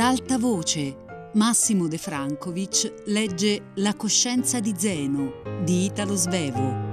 Ad alta voce, Massimo De Francovic legge La coscienza di Zeno di Italo Svevo.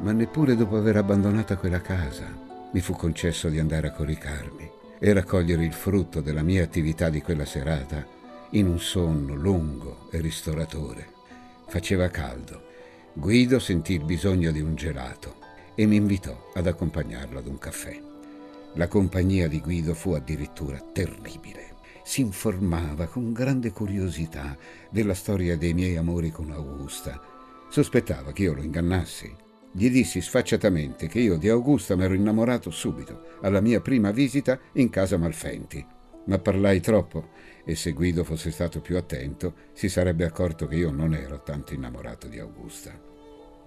Ma neppure dopo aver abbandonato quella casa mi fu concesso di andare a coricarmi e raccogliere il frutto della mia attività di quella serata in un sonno lungo e ristoratore. Faceva caldo. Guido sentì il bisogno di un gelato e mi invitò ad accompagnarlo ad un caffè. La compagnia di Guido fu addirittura terribile. Si informava con grande curiosità della storia dei miei amori con Augusta. Sospettava che io lo ingannassi. Gli dissi sfacciatamente che io di Augusta mi ero innamorato subito, alla mia prima visita in casa Malfenti. Ma parlai troppo e se Guido fosse stato più attento si sarebbe accorto che io non ero tanto innamorato di Augusta.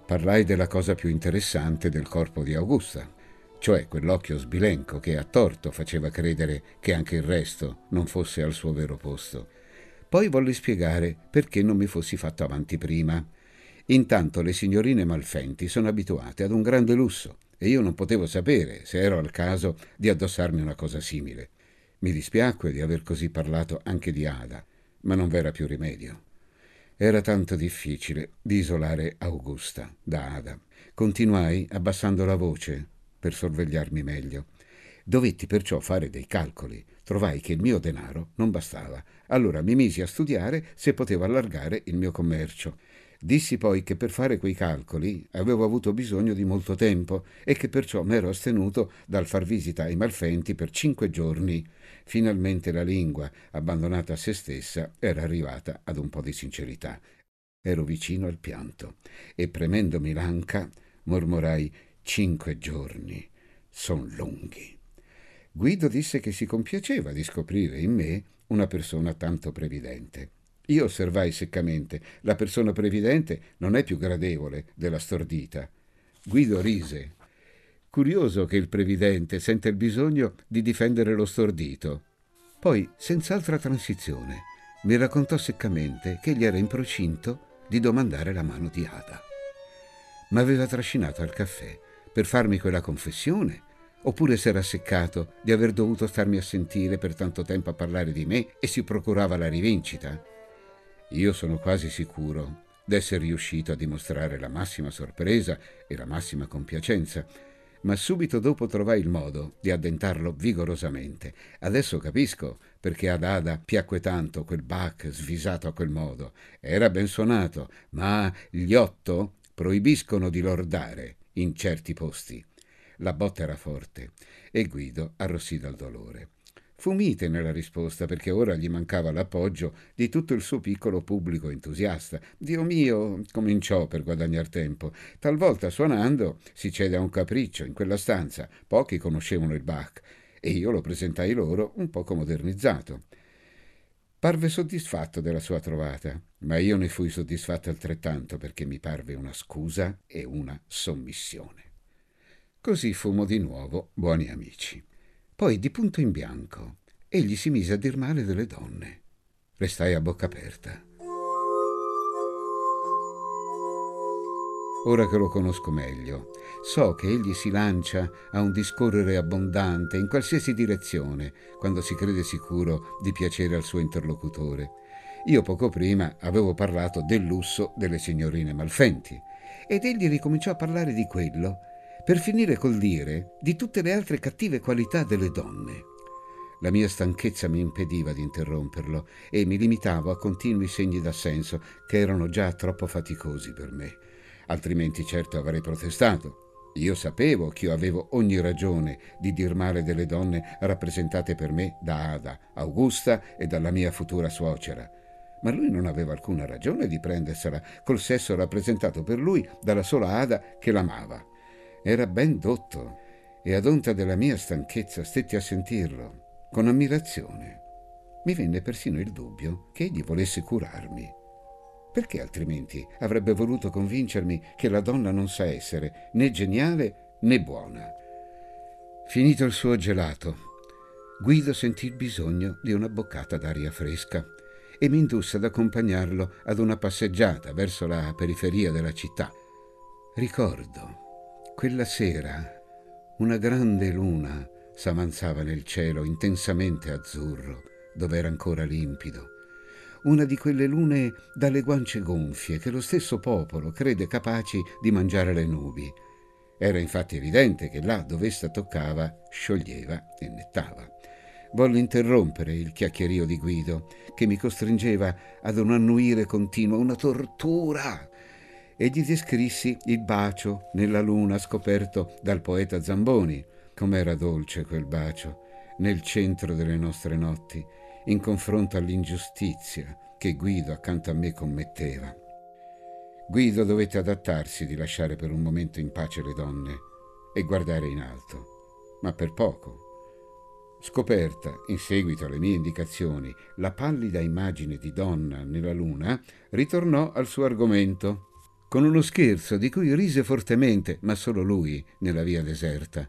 Parlai della cosa più interessante del corpo di Augusta, cioè quell'occhio sbilenco che a torto faceva credere che anche il resto non fosse al suo vero posto. Poi volli spiegare perché non mi fossi fatto avanti prima. Intanto le signorine Malfenti sono abituate ad un grande lusso e io non potevo sapere se ero al caso di addossarmi una cosa simile. Mi dispiacque di aver così parlato anche di Ada, ma non v'era più rimedio. Era tanto difficile di isolare Augusta da Ada. Continuai abbassando la voce per sorvegliarmi meglio. Dovetti perciò fare dei calcoli. Trovai che il mio denaro non bastava. Allora mi misi a studiare se potevo allargare il mio commercio. Dissi poi che per fare quei calcoli avevo avuto bisogno di molto tempo e che perciò m'ero astenuto dal far visita ai malfenti per cinque giorni. Finalmente la lingua, abbandonata a se stessa, era arrivata ad un po' di sincerità. Ero vicino al pianto e premendomi l'anca mormorai cinque giorni. Son lunghi. Guido disse che si compiaceva di scoprire in me una persona tanto previdente. Io osservai seccamente, la persona previdente non è più gradevole della stordita. Guido rise. Curioso che il previdente sente il bisogno di difendere lo stordito. Poi, senz'altra transizione, mi raccontò seccamente che egli era in procinto di domandare la mano di Ada. M'aveva trascinato al caffè per farmi quella confessione oppure s'era seccato di aver dovuto starmi a sentire per tanto tempo a parlare di me e si procurava la rivincita. Io sono quasi sicuro d'essere riuscito a dimostrare la massima sorpresa e la massima compiacenza, ma subito dopo trovai il modo di addentarlo vigorosamente. Adesso capisco perché ad Ada piacque tanto quel Bach svisato a quel modo. Era ben suonato, ma gli otto proibiscono di lordare in certi posti. La botta era forte e Guido arrossì dal dolore. Fu mite nella risposta perché ora gli mancava l'appoggio di tutto il suo piccolo pubblico entusiasta. Dio mio, cominciò per guadagnar tempo. Talvolta suonando si cede a un capriccio in quella stanza. Pochi conoscevano il Bach e io lo presentai loro un poco modernizzato. Parve soddisfatto della sua trovata, ma io ne fui soddisfatto altrettanto perché mi parve una scusa e una sommissione. Così fummo di nuovo buoni amici. Poi, di punto in bianco, egli si mise a dir male delle donne. Restai a bocca aperta. Ora che lo conosco meglio, so che egli si lancia a un discorrere abbondante in qualsiasi direzione quando si crede sicuro di piacere al suo interlocutore. Io poco prima avevo parlato del lusso delle signorine Malfenti ed egli ricominciò a parlare di quello per finire col dire di tutte le altre cattive qualità delle donne. La mia stanchezza mi impediva di interromperlo e mi limitavo a continui segni d'assenso che erano già troppo faticosi per me. Altrimenti certo avrei protestato. Io sapevo che io avevo ogni ragione di dir male delle donne rappresentate per me da Ada, Augusta e dalla mia futura suocera. Ma lui non aveva alcuna ragione di prendersela col sesso rappresentato per lui dalla sola Ada che l'amava. Era ben dotto e ad onta della mia stanchezza stetti a sentirlo, con ammirazione. Mi venne persino il dubbio che egli volesse curarmi. Perché altrimenti avrebbe voluto convincermi che la donna non sa essere né geniale né buona? Finito il suo gelato, Guido sentì il bisogno di una boccata d'aria fresca e mi indusse ad accompagnarlo ad una passeggiata verso la periferia della città. Ricordo, quella sera, una grande luna s'avanzava nel cielo intensamente azzurro, dove era ancora limpido. Una di quelle lune dalle guance gonfie che lo stesso popolo crede capaci di mangiare le nubi. Era infatti evidente che là dove essa toccava scioglieva e nettava. Volle interrompere il chiacchierio di Guido, che mi costringeva ad un annuire continuo, una tortura. E gli descrissi il bacio nella luna scoperto dal poeta Zamboni. Com'era dolce quel bacio, nel centro delle nostre notti, in confronto all'ingiustizia che Guido accanto a me commetteva. Guido dovette adattarsi di lasciare per un momento in pace le donne e guardare in alto, ma per poco Scoperta, in seguito alle mie indicazioni, la pallida immagine di donna nella luna, ritornò al suo argomento, con uno scherzo di cui rise fortemente, ma solo lui, nella via deserta.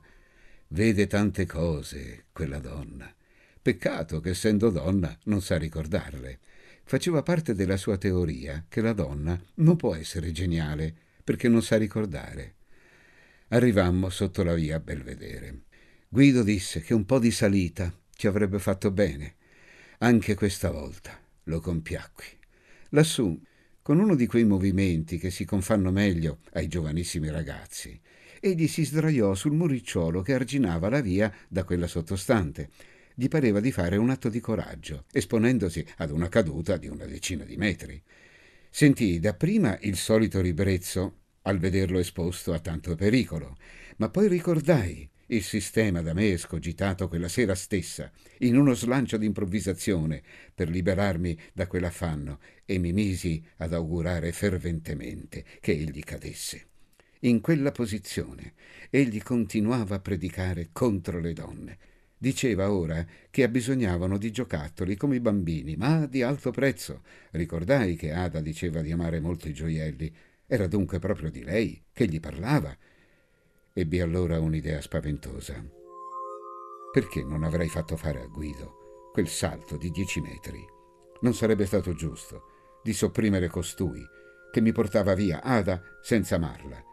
Vede tante cose, quella donna. Peccato che essendo donna non sa ricordarle. Faceva parte della sua teoria che la donna non può essere geniale perché non sa ricordare. Arrivammo sotto la via Belvedere. Guido disse che un po' di salita ci avrebbe fatto bene. Anche questa volta lo compiacqui. Lassù, con uno di quei movimenti che si confanno meglio ai giovanissimi ragazzi, egli si sdraiò sul muricciolo che arginava la via da quella sottostante. Gli pareva di fare un atto di coraggio, esponendosi ad una caduta di una decina di metri. Sentii dapprima il solito ribrezzo al vederlo esposto a tanto pericolo, ma poi ricordai il sistema da me escogitato quella sera stessa, in uno slancio d'improvvisazione, per liberarmi da quell'affanno, e mi misi ad augurare ferventemente che egli cadesse. In quella posizione egli continuava a predicare contro le donne. Diceva ora che abbisognavano di giocattoli come i bambini, ma di alto prezzo. Ricordai che Ada diceva di amare molto i gioielli. Era dunque proprio di lei che gli parlava Ebbi allora un'idea spaventosa. Perché non avrei fatto fare a Guido quel salto di dieci metri? Non sarebbe stato giusto di sopprimere costui che mi portava via Ada senza amarla.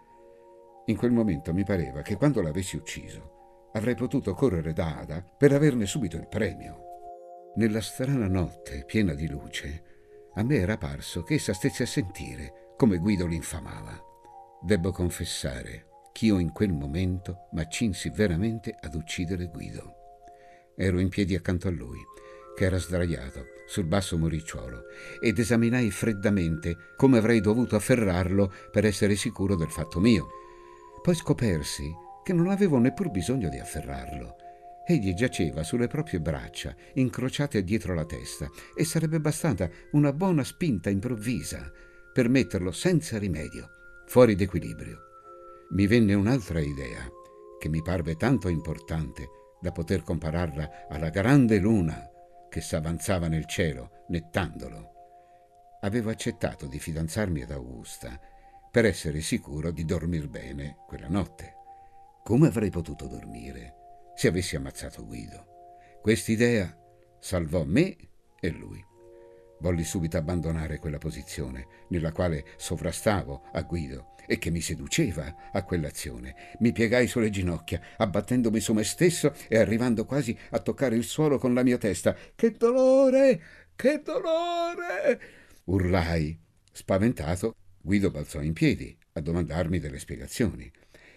In quel momento mi pareva che quando l'avessi ucciso avrei potuto correre da Ada per averne subito il premio. Nella strana notte piena di luce, a me era parso che essa stesse a sentire come Guido l'infamava. Debbo confessare ch'io in quel momento m'accinsi veramente ad uccidere Guido. Ero in piedi accanto a lui, che era sdraiato sul basso muricciolo, ed esaminai freddamente come avrei dovuto afferrarlo per essere sicuro del fatto mio. Poi scopersi che non avevo neppur bisogno di afferrarlo. Egli giaceva sulle proprie braccia, incrociate dietro la testa, e sarebbe bastata una buona spinta improvvisa per metterlo senza rimedio fuori d'equilibrio mi venne un'altra idea che mi parve tanto importante da poter compararla alla grande luna che s'avanzava nel cielo, nettandolo. Avevo accettato di fidanzarmi ad Augusta per essere sicuro di dormir bene quella notte. Come avrei potuto dormire se avessi ammazzato Guido? Quest'idea salvò me e lui. Volli subito abbandonare quella posizione nella quale sovrastavo a Guido e che mi seduceva a quell'azione. Mi piegai sulle ginocchia, abbattendomi su me stesso e arrivando quasi a toccare il suolo con la mia testa. Che dolore! Che dolore! Urlai. Spaventato, Guido balzò in piedi a domandarmi delle spiegazioni.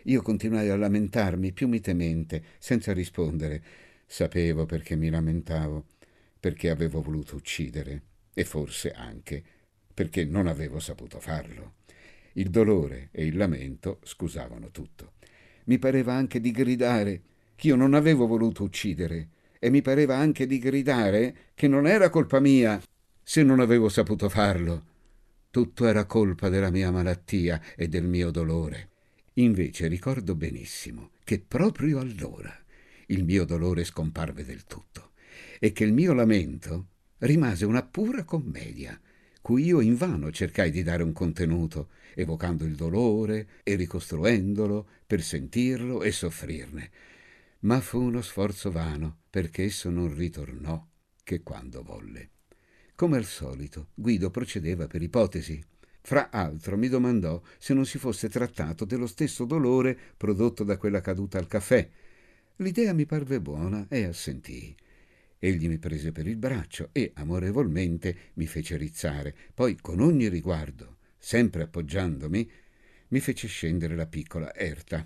Io continuai a lamentarmi più mitemente, senza rispondere. Sapevo perché mi lamentavo, perché avevo voluto uccidere e forse anche perché non avevo saputo farlo. Il dolore e il lamento scusavano tutto. Mi pareva anche di gridare che io non avevo voluto uccidere e mi pareva anche di gridare che non era colpa mia se non avevo saputo farlo. Tutto era colpa della mia malattia e del mio dolore. Invece ricordo benissimo che proprio allora il mio dolore scomparve del tutto e che il mio lamento rimase una pura commedia, cui io invano cercai di dare un contenuto, evocando il dolore e ricostruendolo per sentirlo e soffrirne. ma fu uno sforzo vano, perché esso non ritornò che quando volle. Come al solito, Guido procedeva per ipotesi. Fra altro mi domandò se non si fosse trattato dello stesso dolore prodotto da quella caduta al caffè. L'idea mi parve buona e assentii. Egli mi prese per il braccio e amorevolmente mi fece rizzare, poi con ogni riguardo, sempre appoggiandomi, mi fece scendere la piccola Erta.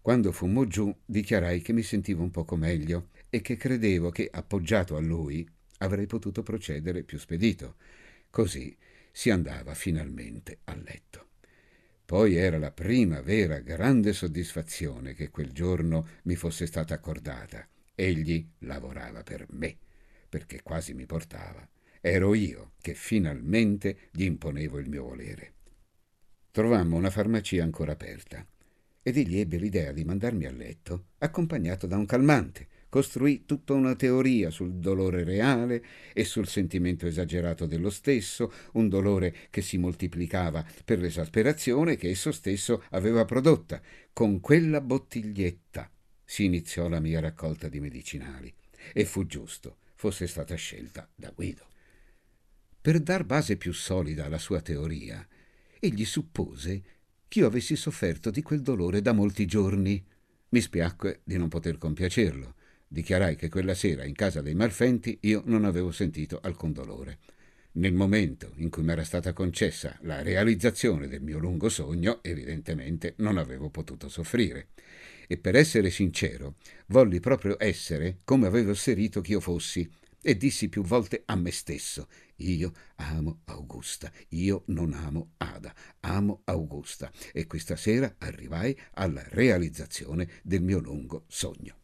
Quando fummo giù, dichiarai che mi sentivo un poco meglio e che credevo che, appoggiato a lui, avrei potuto procedere più spedito. Così si andava finalmente a letto. Poi era la prima vera grande soddisfazione che quel giorno mi fosse stata accordata. Egli lavorava per me, perché quasi mi portava. Ero io che finalmente gli imponevo il mio volere. Trovammo una farmacia ancora aperta ed egli ebbe l'idea di mandarmi a letto accompagnato da un calmante costruì tutta una teoria sul dolore reale e sul sentimento esagerato dello stesso, un dolore che si moltiplicava per l'esasperazione che esso stesso aveva prodotta. Con quella bottiglietta si iniziò la mia raccolta di medicinali e fu giusto fosse stata scelta da Guido. Per dar base più solida alla sua teoria, egli suppose che io avessi sofferto di quel dolore da molti giorni. Mi spiacque di non poter compiacerlo Dichiarai che quella sera in casa dei Marfenti io non avevo sentito alcun dolore. Nel momento in cui mi era stata concessa la realizzazione del mio lungo sogno, evidentemente non avevo potuto soffrire. E per essere sincero, volli proprio essere come avevo asserito che io fossi, e dissi più volte a me stesso: Io amo Augusta, io non amo Ada, amo Augusta. E questa sera arrivai alla realizzazione del mio lungo sogno.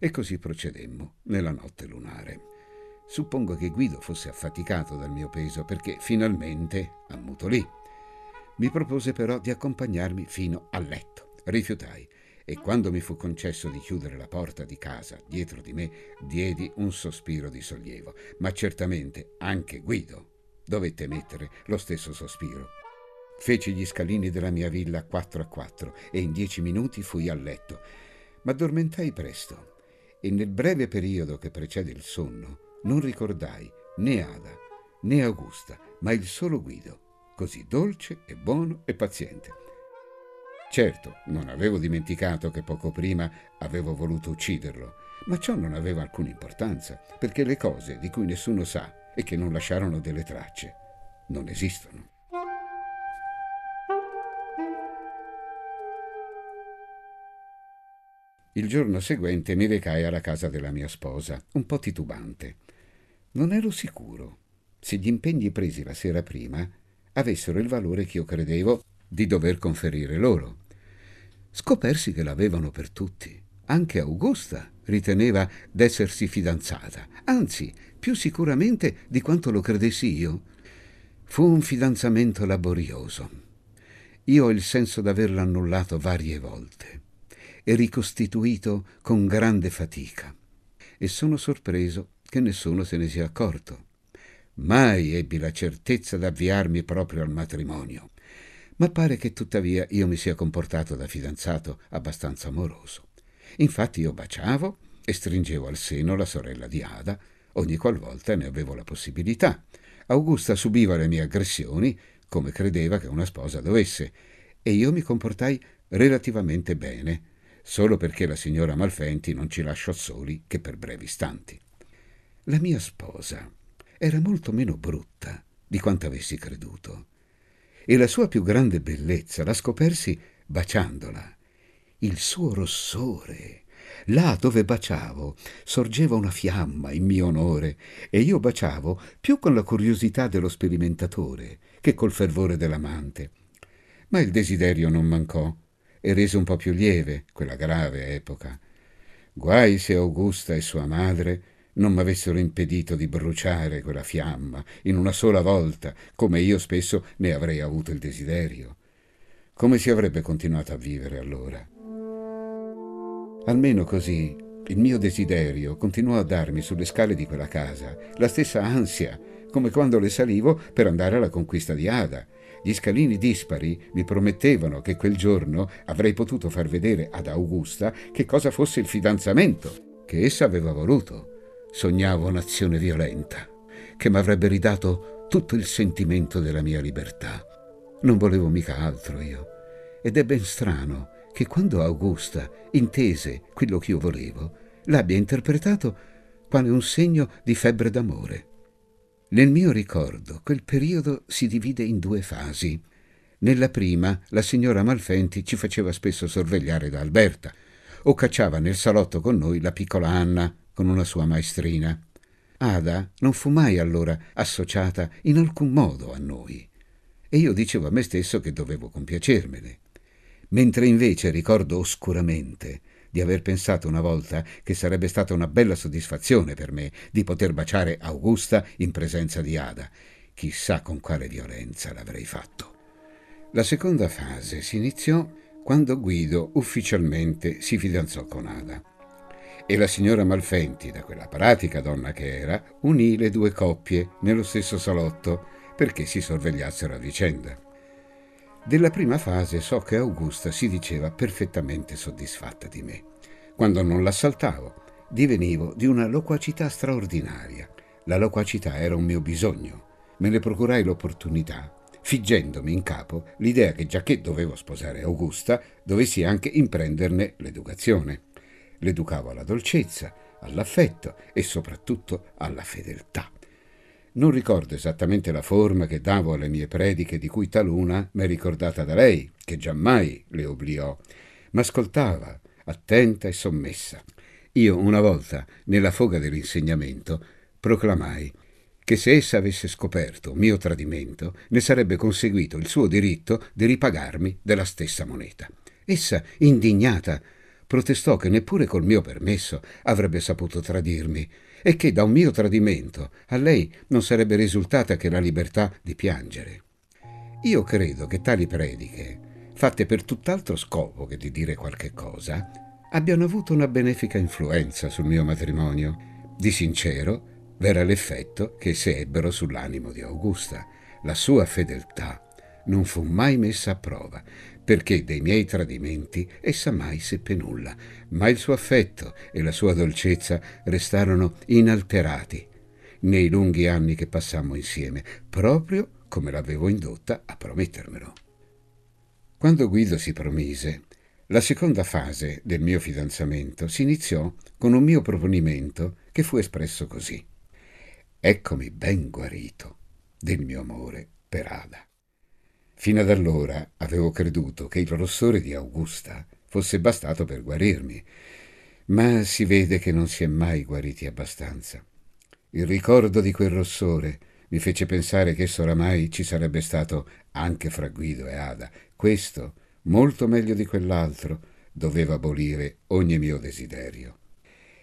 E così procedemmo nella notte lunare. Suppongo che Guido fosse affaticato dal mio peso perché finalmente ammutolì. Mi propose però di accompagnarmi fino a letto. Rifiutai e quando mi fu concesso di chiudere la porta di casa dietro di me, diedi un sospiro di sollievo. Ma certamente anche Guido dovette mettere lo stesso sospiro. Feci gli scalini della mia villa quattro a quattro e in dieci minuti fui a letto. Ma addormentai presto e nel breve periodo che precede il sonno non ricordai né Ada né Augusta, ma il solo Guido, così dolce e buono e paziente. Certo, non avevo dimenticato che poco prima avevo voluto ucciderlo, ma ciò non aveva alcuna importanza, perché le cose di cui nessuno sa e che non lasciarono delle tracce non esistono. Il giorno seguente mi recai alla casa della mia sposa, un po' titubante. Non ero sicuro se gli impegni presi la sera prima avessero il valore che io credevo di dover conferire loro. Scopersi che l'avevano per tutti. Anche Augusta riteneva d'essersi fidanzata, anzi, più sicuramente di quanto lo credessi io. Fu un fidanzamento laborioso. Io ho il senso d'averlo annullato varie volte e ricostituito con grande fatica. E sono sorpreso che nessuno se ne sia accorto. Mai ebbi la certezza d'avviarmi proprio al matrimonio, ma pare che tuttavia io mi sia comportato da fidanzato abbastanza amoroso. Infatti io baciavo e stringevo al seno la sorella di Ada ogni qualvolta ne avevo la possibilità. Augusta subiva le mie aggressioni come credeva che una sposa dovesse, e io mi comportai relativamente bene, solo perché la signora Malfenti non ci lasciò soli che per brevi istanti. La mia sposa era molto meno brutta di quanto avessi creduto, e la sua più grande bellezza la scopersi baciandola. Il suo rossore, là dove baciavo, sorgeva una fiamma in mio onore, e io baciavo più con la curiosità dello sperimentatore che col fervore dell'amante. Ma il desiderio non mancò e rese un po' più lieve quella grave epoca. Guai se Augusta e sua madre non m'avessero impedito di bruciare quella fiamma in una sola volta, come io spesso ne avrei avuto il desiderio. Come si avrebbe continuato a vivere allora? Almeno così il mio desiderio continuò a darmi sulle scale di quella casa la stessa ansia, come quando le salivo per andare alla conquista di Ada, gli scalini dispari mi promettevano che quel giorno avrei potuto far vedere ad Augusta che cosa fosse il fidanzamento che essa aveva voluto. Sognavo un'azione violenta che mi avrebbe ridato tutto il sentimento della mia libertà. Non volevo mica altro io. Ed è ben strano che quando Augusta intese quello che io volevo, l'abbia interpretato quale un segno di febbre d'amore. Nel mio ricordo quel periodo si divide in due fasi. Nella prima la signora Malfenti ci faceva spesso sorvegliare da Alberta o cacciava nel salotto con noi la piccola Anna con una sua maestrina. Ada non fu mai allora associata in alcun modo a noi e io dicevo a me stesso che dovevo compiacermene. Mentre invece ricordo oscuramente di aver pensato una volta che sarebbe stata una bella soddisfazione per me di poter baciare Augusta in presenza di Ada. Chissà con quale violenza l'avrei fatto. La seconda fase si iniziò quando Guido ufficialmente si fidanzò con Ada. E la signora Malfenti, da quella pratica donna che era, unì le due coppie nello stesso salotto perché si sorvegliassero a vicenda. Della prima fase so che Augusta si diceva perfettamente soddisfatta di me. Quando non l'assaltavo, divenivo di una loquacità straordinaria. La loquacità era un mio bisogno. Me ne procurai l'opportunità, figgendomi in capo l'idea che giacché dovevo sposare Augusta, dovessi anche imprenderne l'educazione. L'educavo alla dolcezza, all'affetto e soprattutto alla fedeltà. Non ricordo esattamente la forma che davo alle mie prediche, di cui taluna m'è ricordata da lei, che giammai le obliò, ma ascoltava, attenta e sommessa. Io una volta, nella foga dell'insegnamento, proclamai che se essa avesse scoperto mio tradimento, ne sarebbe conseguito il suo diritto di ripagarmi della stessa moneta. Essa, indignata, protestò che neppure col mio permesso avrebbe saputo tradirmi e che da un mio tradimento a lei non sarebbe risultata che la libertà di piangere. Io credo che tali prediche, fatte per tutt'altro scopo che di dire qualche cosa, abbiano avuto una benefica influenza sul mio matrimonio. Di sincero, v'era l'effetto che se ebbero sull'animo di Augusta. La sua fedeltà non fu mai messa a prova, perché dei miei tradimenti essa mai seppe nulla, ma il suo affetto e la sua dolcezza restarono inalterati nei lunghi anni che passammo insieme, proprio come l'avevo indotta a promettermelo. Quando Guido si promise, la seconda fase del mio fidanzamento si iniziò con un mio proponimento che fu espresso così. Eccomi ben guarito del mio amore per Ada. Fino ad allora avevo creduto che il rossore di Augusta fosse bastato per guarirmi, ma si vede che non si è mai guariti abbastanza. Il ricordo di quel rossore mi fece pensare che esso oramai ci sarebbe stato anche fra Guido e Ada. Questo, molto meglio di quell'altro, doveva abolire ogni mio desiderio.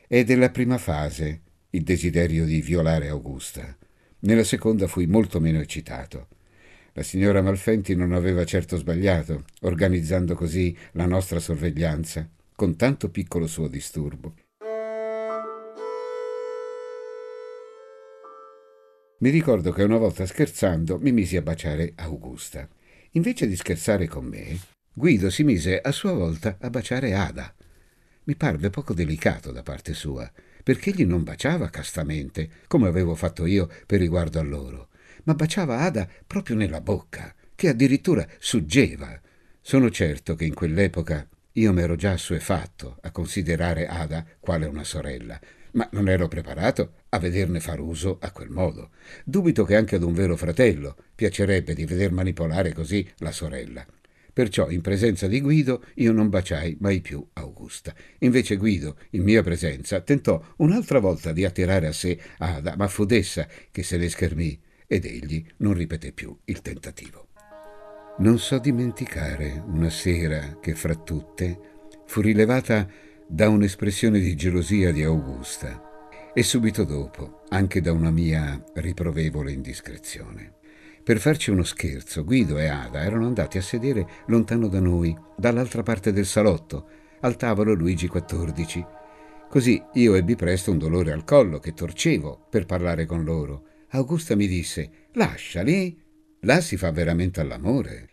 È della prima fase il desiderio di violare Augusta. Nella seconda fui molto meno eccitato. La signora Malfenti non aveva certo sbagliato, organizzando così la nostra sorveglianza, con tanto piccolo suo disturbo. Mi ricordo che una volta scherzando mi misi a baciare Augusta. Invece di scherzare con me, Guido si mise a sua volta a baciare Ada. Mi parve poco delicato da parte sua, perché egli non baciava castamente, come avevo fatto io per riguardo a loro, ma baciava Ada proprio nella bocca, che addirittura suggeva. Sono certo che in quell'epoca io m'ero già assuefatto a considerare Ada quale una sorella, ma non ero preparato a vederne far uso a quel modo. Dubito che anche ad un vero fratello piacerebbe di veder manipolare così la sorella. Perciò in presenza di Guido io non baciai mai più Augusta. Invece Guido, in mia presenza, tentò un'altra volta di attirare a sé Ada, ma fu d'essa che se ne schermì ed egli non ripeté più il tentativo. Non so dimenticare una sera che fra tutte fu rilevata da un'espressione di gelosia di Augusta e subito dopo anche da una mia riprovevole indiscrezione. Per farci uno scherzo, Guido e Ada erano andati a sedere lontano da noi, dall'altra parte del salotto, al tavolo Luigi XIV. Così io ebbi presto un dolore al collo che torcevo per parlare con loro Augusta mi disse Lasciali. là si fa veramente all'amore.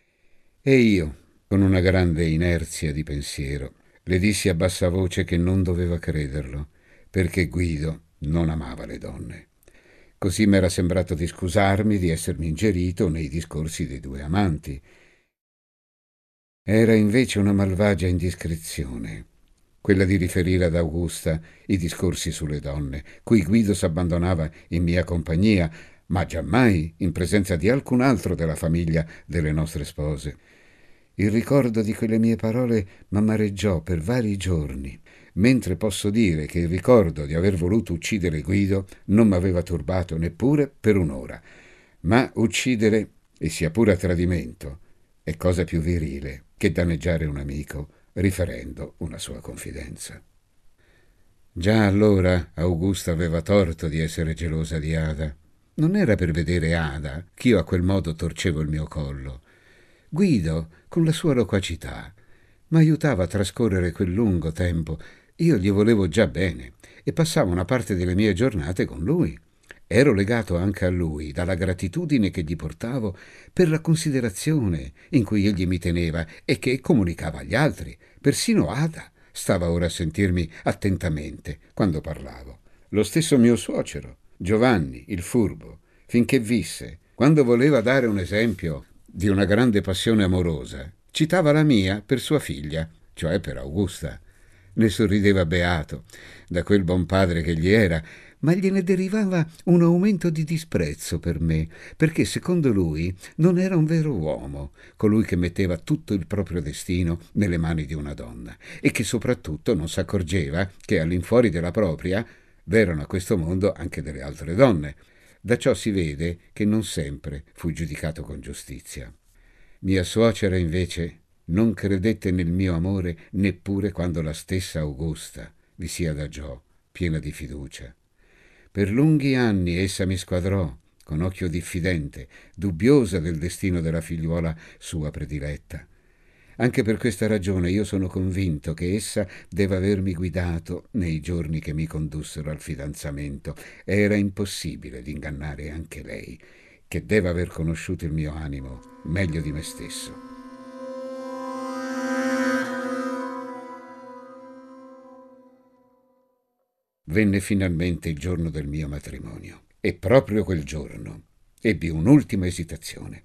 E io, con una grande inerzia di pensiero, le dissi a bassa voce che non doveva crederlo, perché Guido non amava le donne. Così m'era sembrato di scusarmi di essermi ingerito nei discorsi dei due amanti. Era invece una malvagia indiscrezione, quella di riferire ad Augusta i discorsi sulle donne, cui Guido s'abbandonava in mia compagnia, ma giammai in presenza di alcun altro della famiglia delle nostre spose. Il ricordo di quelle mie parole m'amareggiò per vari giorni mentre posso dire che il ricordo di aver voluto uccidere Guido non m'aveva turbato neppure per un'ora. Ma uccidere, e sia pure a tradimento, è cosa più virile che danneggiare un amico riferendo una sua confidenza. Già allora Augusta aveva torto di essere gelosa di Ada. Non era per vedere Ada ch'io a quel modo torcevo il mio collo. Guido, con la sua loquacità, m'aiutava a trascorrere quel lungo tempo io gli volevo già bene e passavo una parte delle mie giornate con lui. Ero legato anche a lui dalla gratitudine che gli portavo per la considerazione in cui egli mi teneva e che comunicava agli altri. Persino Ada stava ora a sentirmi attentamente quando parlavo. Lo stesso mio suocero, Giovanni, il furbo, finché visse, quando voleva dare un esempio di una grande passione amorosa, citava la mia per sua figlia, cioè per Augusta. Ne sorrideva beato da quel buon padre che gli era, ma gliene derivava un aumento di disprezzo per me, perché secondo lui non era un vero uomo, colui che metteva tutto il proprio destino nelle mani di una donna, e che soprattutto non s'accorgeva che all'infuori della propria v'erano a questo mondo anche delle altre donne. Da ciò si vede che non sempre fu giudicato con giustizia. Mia suocera invece non credette nel mio amore neppure quando la stessa Augusta vi si adagiò, piena di fiducia. Per lunghi anni essa mi squadrò, con occhio diffidente, dubbiosa del destino della figliuola sua prediletta. Anche per questa ragione io sono convinto che essa deve avermi guidato nei giorni che mi condussero al fidanzamento. Era impossibile di ingannare anche lei, che deve aver conosciuto il mio animo meglio di me stesso. Venne finalmente il giorno del mio matrimonio e proprio quel giorno ebbi un'ultima esitazione.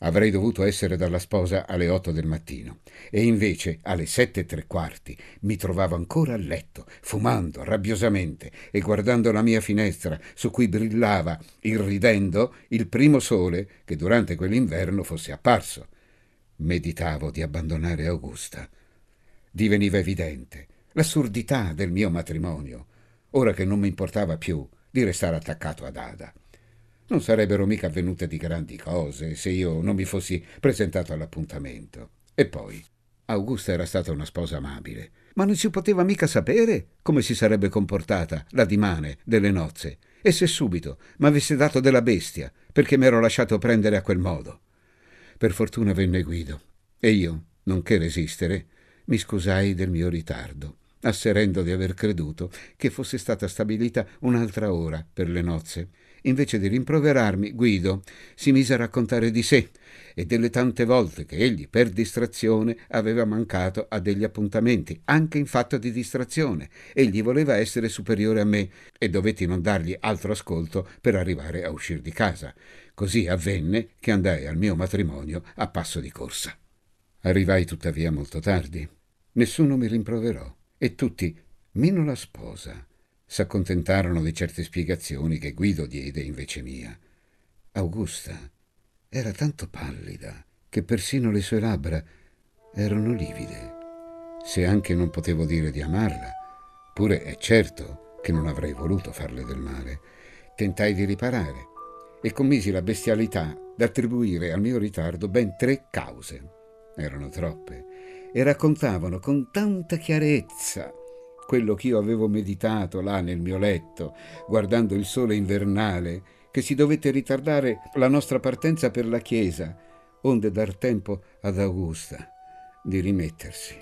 Avrei dovuto essere dalla sposa alle otto del mattino e invece alle sette e tre quarti mi trovavo ancora a letto, fumando rabbiosamente e guardando la mia finestra su cui brillava, irridendo, il primo sole che durante quell'inverno fosse apparso. Meditavo di abbandonare Augusta. Diveniva evidente l'assurdità del mio matrimonio ora che non mi importava più di restare attaccato ad Ada. Non sarebbero mica avvenute di grandi cose se io non mi fossi presentato all'appuntamento. E poi, Augusta era stata una sposa amabile, ma non si poteva mica sapere come si sarebbe comportata la dimane delle nozze, e se subito m'avesse dato della bestia perché m'ero lasciato prendere a quel modo. Per fortuna venne Guido, e io, nonché resistere, mi scusai del mio ritardo asserendo di aver creduto che fosse stata stabilita un'altra ora per le nozze. Invece di rimproverarmi, Guido si mise a raccontare di sé e delle tante volte che egli, per distrazione, aveva mancato a degli appuntamenti, anche in fatto di distrazione. Egli voleva essere superiore a me e dovetti non dargli altro ascolto per arrivare a uscire di casa. Così avvenne che andai al mio matrimonio a passo di corsa. Arrivai tuttavia molto tardi. Nessuno mi rimproverò e tutti, meno la sposa, s'accontentarono di certe spiegazioni che Guido diede invece mia. Augusta era tanto pallida che persino le sue labbra erano livide. Se anche non potevo dire di amarla, pure è certo che non avrei voluto farle del male, tentai di riparare e commisi la bestialità d'attribuire al mio ritardo ben tre cause. Erano troppe e raccontavano con tanta chiarezza quello che io avevo meditato là nel mio letto, guardando il sole invernale, che si dovette ritardare la nostra partenza per la chiesa, onde dar tempo ad Augusta di rimettersi.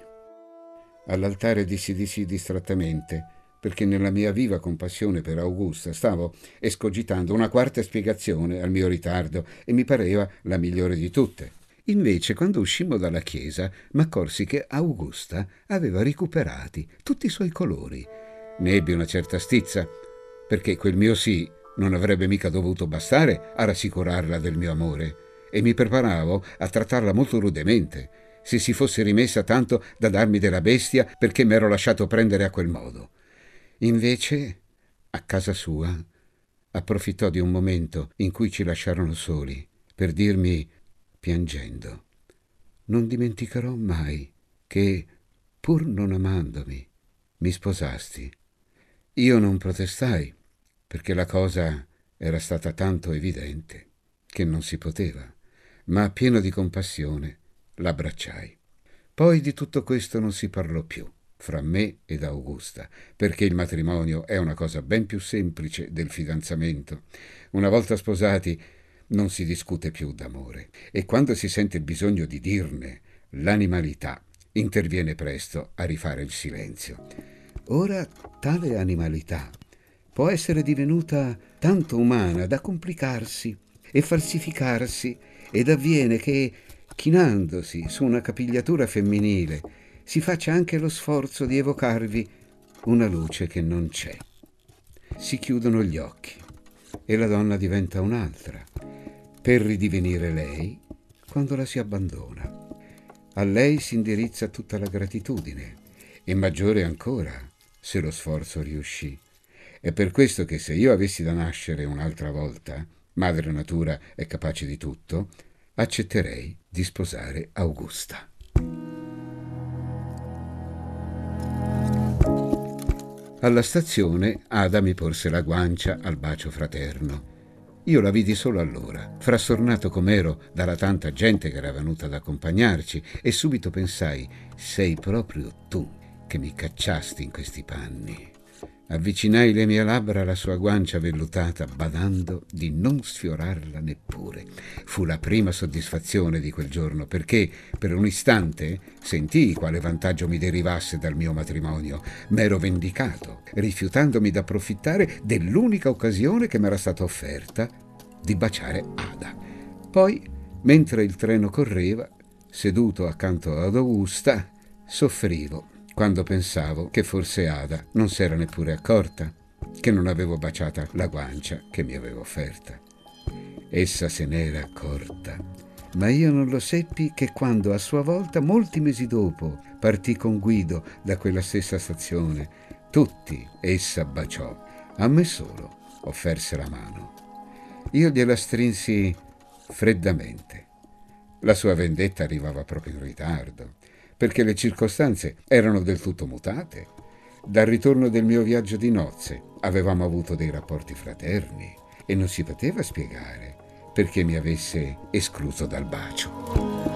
All'altare dissi di sì distrattamente, perché nella mia viva compassione per Augusta stavo escogitando una quarta spiegazione al mio ritardo e mi pareva la migliore di tutte. Invece, quando uscimmo dalla chiesa, m'accorsi che Augusta aveva recuperati tutti i suoi colori. Ne ebbi una certa stizza, perché quel mio sì non avrebbe mica dovuto bastare a rassicurarla del mio amore, e mi preparavo a trattarla molto rudemente, se si fosse rimessa tanto da darmi della bestia perché mi ero lasciato prendere a quel modo. Invece, a casa sua, approfittò di un momento in cui ci lasciarono soli per dirmi, piangendo, non dimenticherò mai che, pur non amandomi, mi sposasti. Io non protestai, perché la cosa era stata tanto evidente che non si poteva, ma pieno di compassione l'abbracciai. Poi di tutto questo non si parlò più fra me ed Augusta, perché il matrimonio è una cosa ben più semplice del fidanzamento. Una volta sposati non si discute più d'amore e quando si sente il bisogno di dirne, l'animalità interviene presto a rifare il silenzio. Ora tale animalità può essere divenuta tanto umana da complicarsi e falsificarsi ed avviene che chinandosi su una capigliatura femminile, si faccia anche lo sforzo di evocarvi una luce che non c'è. Si chiudono gli occhi e la donna diventa un'altra, per ridivenire lei quando la si abbandona. A lei si indirizza tutta la gratitudine e maggiore ancora se lo sforzo riuscì. È per questo che se io avessi da nascere un'altra volta, madre natura è capace di tutto, accetterei di sposare Augusta. Alla stazione Ada mi porse la guancia al bacio fraterno. Io la vidi solo allora, frastornato com'ero dalla tanta gente che era venuta ad accompagnarci, e subito pensai, sei proprio tu che mi cacciasti in questi panni. Avvicinai le mie labbra alla sua guancia vellutata, badando di non sfiorarla neppure. Fu la prima soddisfazione di quel giorno, perché per un istante sentii quale vantaggio mi derivasse dal mio matrimonio. M'ero vendicato, rifiutandomi d'approfittare dell'unica occasione che m'era stata offerta di baciare Ada. Poi, mentre il treno correva, seduto accanto ad Augusta, soffrivo quando pensavo che forse Ada non s'era neppure accorta che non avevo baciata la guancia che mi aveva offerta. Essa se n'era accorta, ma io non lo seppi che quando a sua volta, molti mesi dopo, partì con Guido da quella stessa stazione, tutti essa baciò, a me solo offerse la mano. Io gliela strinsi freddamente. La sua vendetta arrivava proprio in ritardo perché le circostanze erano del tutto mutate. Dal ritorno del mio viaggio di nozze avevamo avuto dei rapporti fraterni e non si poteva spiegare perché mi avesse escluso dal bacio.